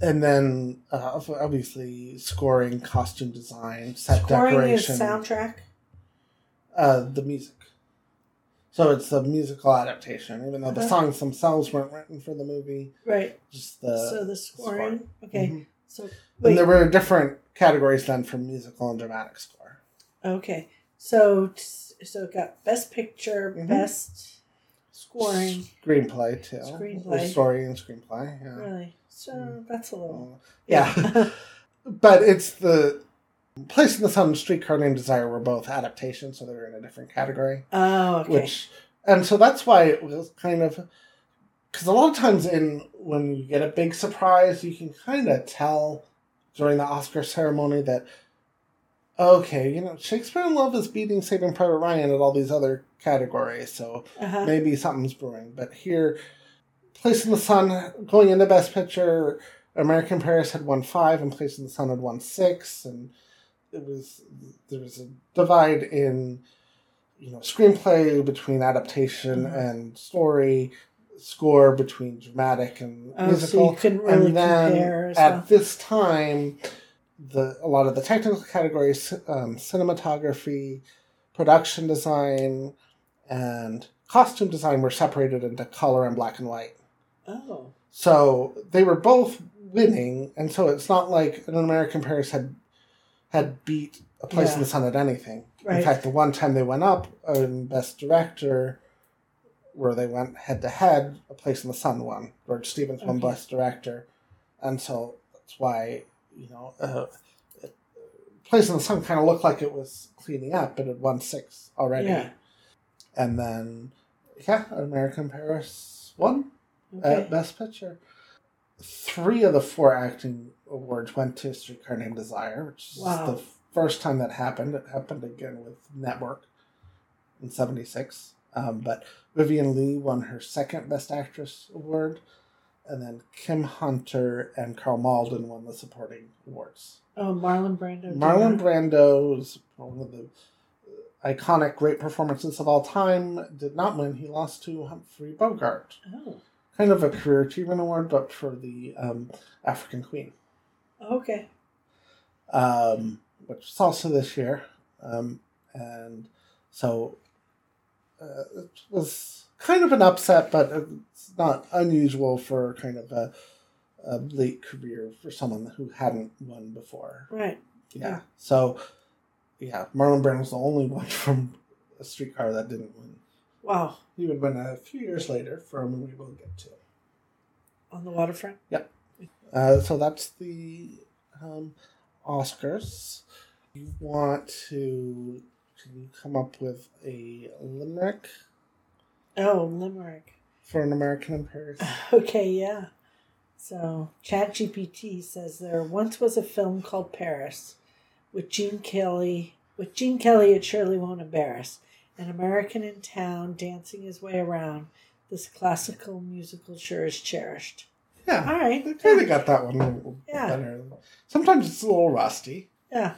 and then uh, obviously scoring, costume design, set Scoring decoration, soundtrack. uh, the music. So it's a musical adaptation, even though the Uh-huh. songs themselves weren't written for the movie. Right. Just the so the scoring. Okay. Mhm. So And there were different categories then for musical and dramatic score. Okay. So so it got best picture, Mhm. best scoring. Screenplay too. Screenplay. Story and screenplay. Yeah. Really. So that's a little. Uh, yeah. *laughs* *laughs* but it's the Place in the Sun and Streetcar Named Desire were both adaptations, so they were in a different category. oh, okay. Which and so that's why it was kind of because a lot of times in when you get a big surprise, you can kind of tell during the Oscar ceremony that okay, you know, Shakespeare in Love is beating Saving Private Ryan at all these other categories, so uh-huh. maybe something's brewing. But here, Place in the Sun going into Best Picture, American Paris had won five, and Place in the Sun had won six, and it was there was a divide in you know screenplay between adaptation Mhm. and story, score between dramatic and Oh, so musical. couldn't really and then at this time, the a lot of the technical categories, um, cinematography, production design, and costume design were separated into color and black and white. Oh. So they were both winning, and so it's not like an American Paris had had beat a place in the sun at anything. Right. In fact, the one time they went up in Best Director, where they went head to head, a place in the sun won. George Stevens won Okay. Best Director, and so that's why you know, uh, it- place in the sun kind of looked like it was cleaning up, but it won six already. Yeah. And then, yeah, American Paris won Okay. at Best Picture. Three of the four acting awards went to a Streetcar Named Desire, which is Wow. the first time that happened. It happened again with Network in '76. Um, but Vivien Leigh won her second Best Actress award, and then Kim Hunter and Karl Malden won the supporting awards. oh, Marlon Brando. Marlon? Brando is one of the iconic great performances of all time. Did not win. He lost to Humphrey Bogart Oh. Kind of a career achievement award, but for the um, African Queen, Okay. um, which was also this year, um, and so uh, it was kind of an upset, but it's not unusual for kind of a, a late career for someone who hadn't won before. Right. Yeah, so yeah, Marlon Brando was the only one *laughs* from a streetcar that didn't win. Wow. He would win a few years later for a movie we'll get to. On the waterfront. Uh, so that's the um, Oscars. You want to can you come up with a limerick Oh, Limerick. for an American in Paris? *laughs* Okay, yeah. So ChatGPT says there once was a film called Paris with Gene Kelly with Gene Kelly it surely won't embarrass. An American in town dancing his way around. This classical musical sure is cherished. Yeah, All right. I kind of got that one a little Yeah. better. Sometimes it's a little rusty. Yeah.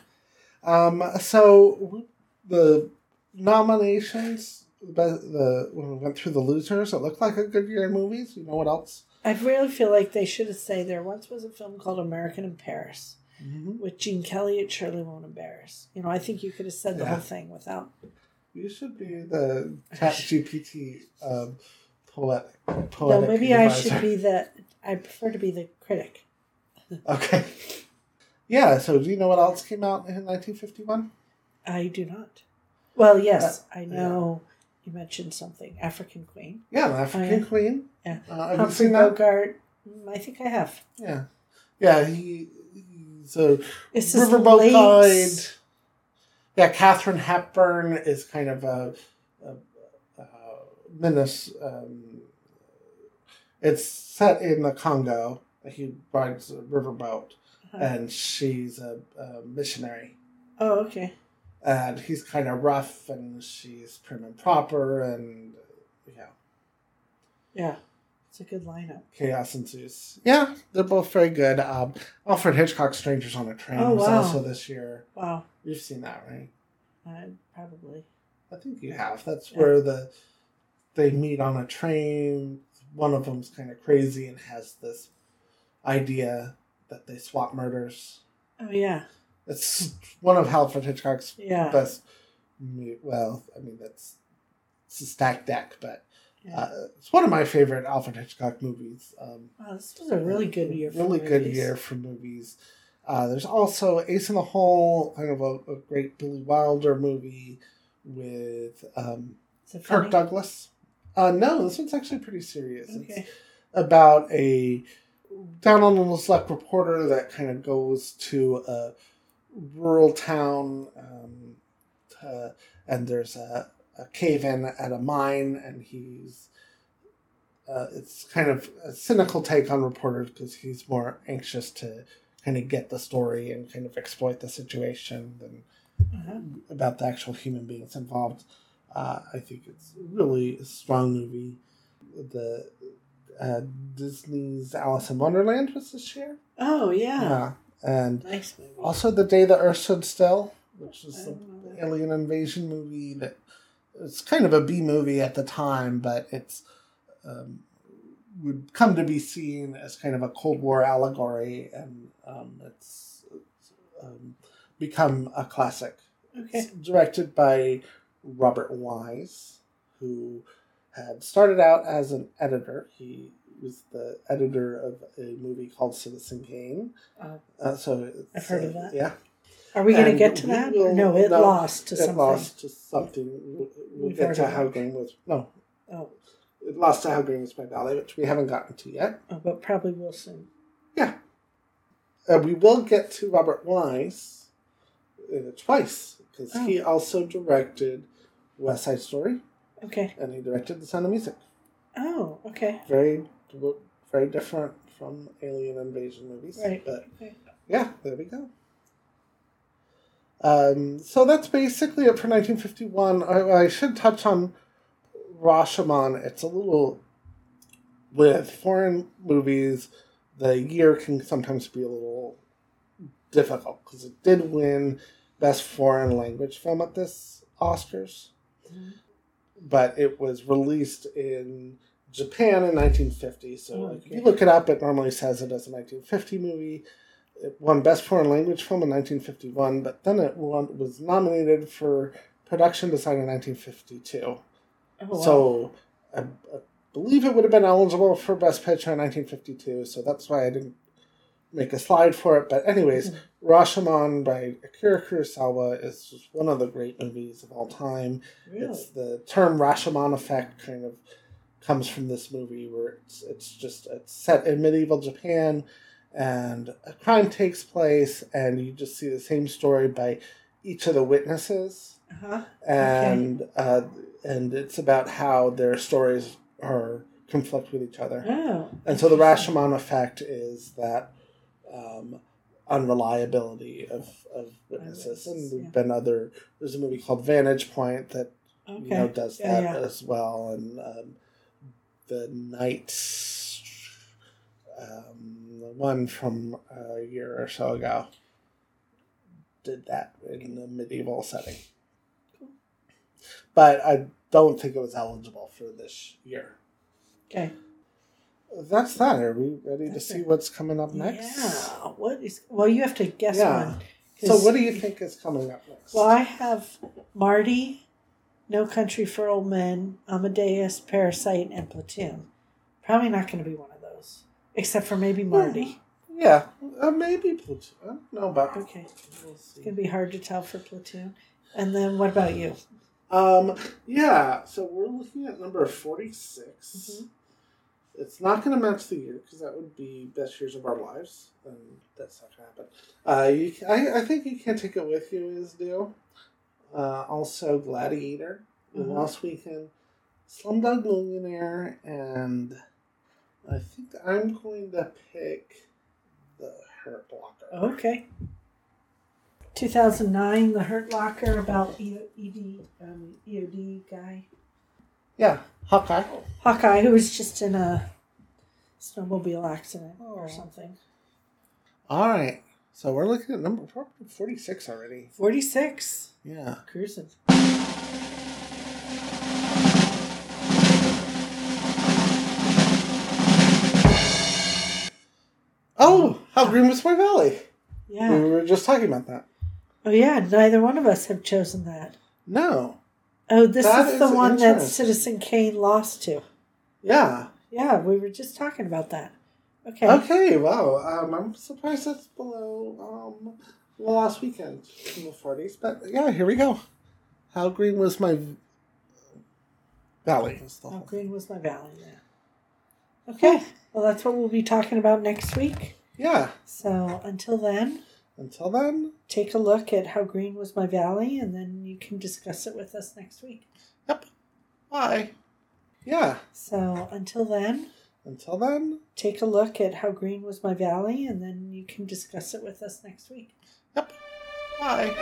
Um, so the nominations, the, the when we went through the losers, it looked like a good year in movies. You know what else? I really feel like they should have said there once was a film called American in Paris Mm-hmm. with Gene Kelly it surely won't embarrass. You know, I think you could have said the Yeah. whole thing without You should be the Chat GPT um, poetic. No, poetic maybe I should be the I prefer to be the critic. *laughs* Okay. Yeah. So, do you know what else came out in 1951? I do not. Well, yes, Uh, I know you mentioned something. African Queen. Yeah, African yeah. Queen. Yeah. Uh, have you seen that? Bogart. Mm, I think I have. Yeah. Yeah. He. It's Riverboat Guide. Yeah, Katharine Hepburn is kind of a, a, a menace. Um, it's set in the Congo. He rides a riverboat, Uh-huh. and she's a, a missionary. Oh, okay. And he's kind of rough, and she's prim and proper, and yeah, Yeah, it's a good lineup. chaos ensues. Yeah, they're both very good. Um, Alfred Hitchcock's Strangers on a Train Oh, was wow. also this year. Wow, You've seen that, right? uh, probably. I think you have. That's Yeah. where the they meet on a train. One of them's kind of crazy and has this idea that they swap murders. Oh yeah, It's one of Alfred Hitchcock's yeah. best. Well, I mean that's it's a stacked deck, but Yeah. Uh, it's one of my favorite Alfred Hitchcock movies. Um, Wow, this was a really good year. For really good year for movies. Uh, there's also Ace in the Hole, kind of a, a great Billy Wilder movie with um, Kirk? Douglas. Uh, no, this one's actually pretty serious. It's Okay. about a down on the luck reporter that kind of goes to a rural town, um, uh, and there's a, a cave in at a mine, and he's. Uh, it's kind of a cynical take on reporters because he's more anxious to kind of get the story and kind of exploit the situation than Uh-huh. about the actual human beings involved. Uh, I think it's really a strong movie. The uh, Disney's Alice in Wonderland was this year. Oh yeah. Yeah. And Nice movie. also The Day the Earth Stood Still, which is the don't know that. alien invasion movie that it's kind of a B movie at the time, but it's um, would come to be seen as kind of a Cold War allegory, and um, it's, it's um, become a classic. Okay. It's directed by Robert Wise, who had started out as an editor. He was the editor of a movie called Citizen Kane. Oh. Uh, so I've heard uh, of that. Yeah, Are we going to get to that? will- no, it no, lost to it something. lost to something. We'll, We've get to how. Green was. No, Oh, it lost to how Green was my valley, which we haven't gotten to yet. oh, but probably will soon. Yeah. Uh, we will get to Robert Wise uh, twice because Oh. he also directed West Side Story Okay. and he directed The Sound of Music. Oh, okay. Very, very different from Alien Invasion movies. Right. But Okay. yeah, there we go. Um, so that's basically it for 1951. I, I should touch on Rashomon. It's a little with foreign movies. The year can sometimes be a little difficult because it did win best foreign language film at this Oscars, Mhm. but it was released in Japan in 1950. So Oh, like, if you look it up, it normally says it as a 1950 movie. It won Best Foreign Language Film in 1951, but then it won, was nominated for Production Design in 1952. Oh, wow. So I, I believe it would have been eligible for Best Picture in 1952, so that's why I didn't make a slide for it. But, anyways, Mhm. Rashomon by Akira Kurosawa is just one of the great movies of all time. really? It's the term Rashomon effect kind of comes from this movie where it's it's just it's set in medieval Japan and a crime takes place and you just see the same story by each of the witnesses Uh-huh. and uh, and it's about how their stories are conflict with each other. Oh. And so the. Rashomon effect is that um, unreliability of, of witnesses. And there's yeah. been other, there's a movie called Vantage Point that, Okay. you know, does Yeah, that yeah. as well. And um, the Night, um, the one from a year or so ago, did that in the medieval setting. But I don't think it was eligible for this year. Okay. That's that. Are we ready to see it. what's coming up next? Yeah. What is? Well, you have to guess Yeah. one. So, what do you think is coming up next? Well, I have Marty, No Country for Old Men, Amadeus, Parasite, and Platoon. Probably not going to be one of except for maybe Marty. yeah, uh, maybe Platoon. I don't know about. Okay. We'll It's going to be hard to tell for Platoon. And then what about you? Um, yeah. So we're looking at number 46 Mhm. It's not going to match the year because that would be best years of our lives, and that's not going to happen. Uh, you, I, I think you can't take it with you is due. Uh, also, Gladiator, The Mhm. Lost Weekend, Slumdog Millionaire, and I think I'm going to pick The Hurt Locker. Okay. 2009, The Hurt Locker about ED, um, EOD guy. Yeah, Hawkeye. Hawkeye, who was just in a snowmobile accident or Oh. something. All right. So we're looking at number we're up to 46 already. 46. Yeah. Cruising. Oh, How Green Was My Valley. Yeah. We were just talking about that. Oh, yeah. Neither one of us have chosen that. No. Oh, this That is the is one that. Citizen Kane lost to. Yeah. Yeah, we were just talking about that. Okay. Okay, wow. Um, I'm surprised that's below um, the last weekend in the 40s. But yeah, here we go. How green was my valley? How green was my valley there? Okay. Well, that's what we'll be talking about next week. Yeah. So until then, Until then, take a look at how green was my valley, and then you can discuss it with us next week. Yep. Bye. Yeah. So until then, Until then, take a look at how green was my valley, and then you can discuss it with us next week. Yep. Bye.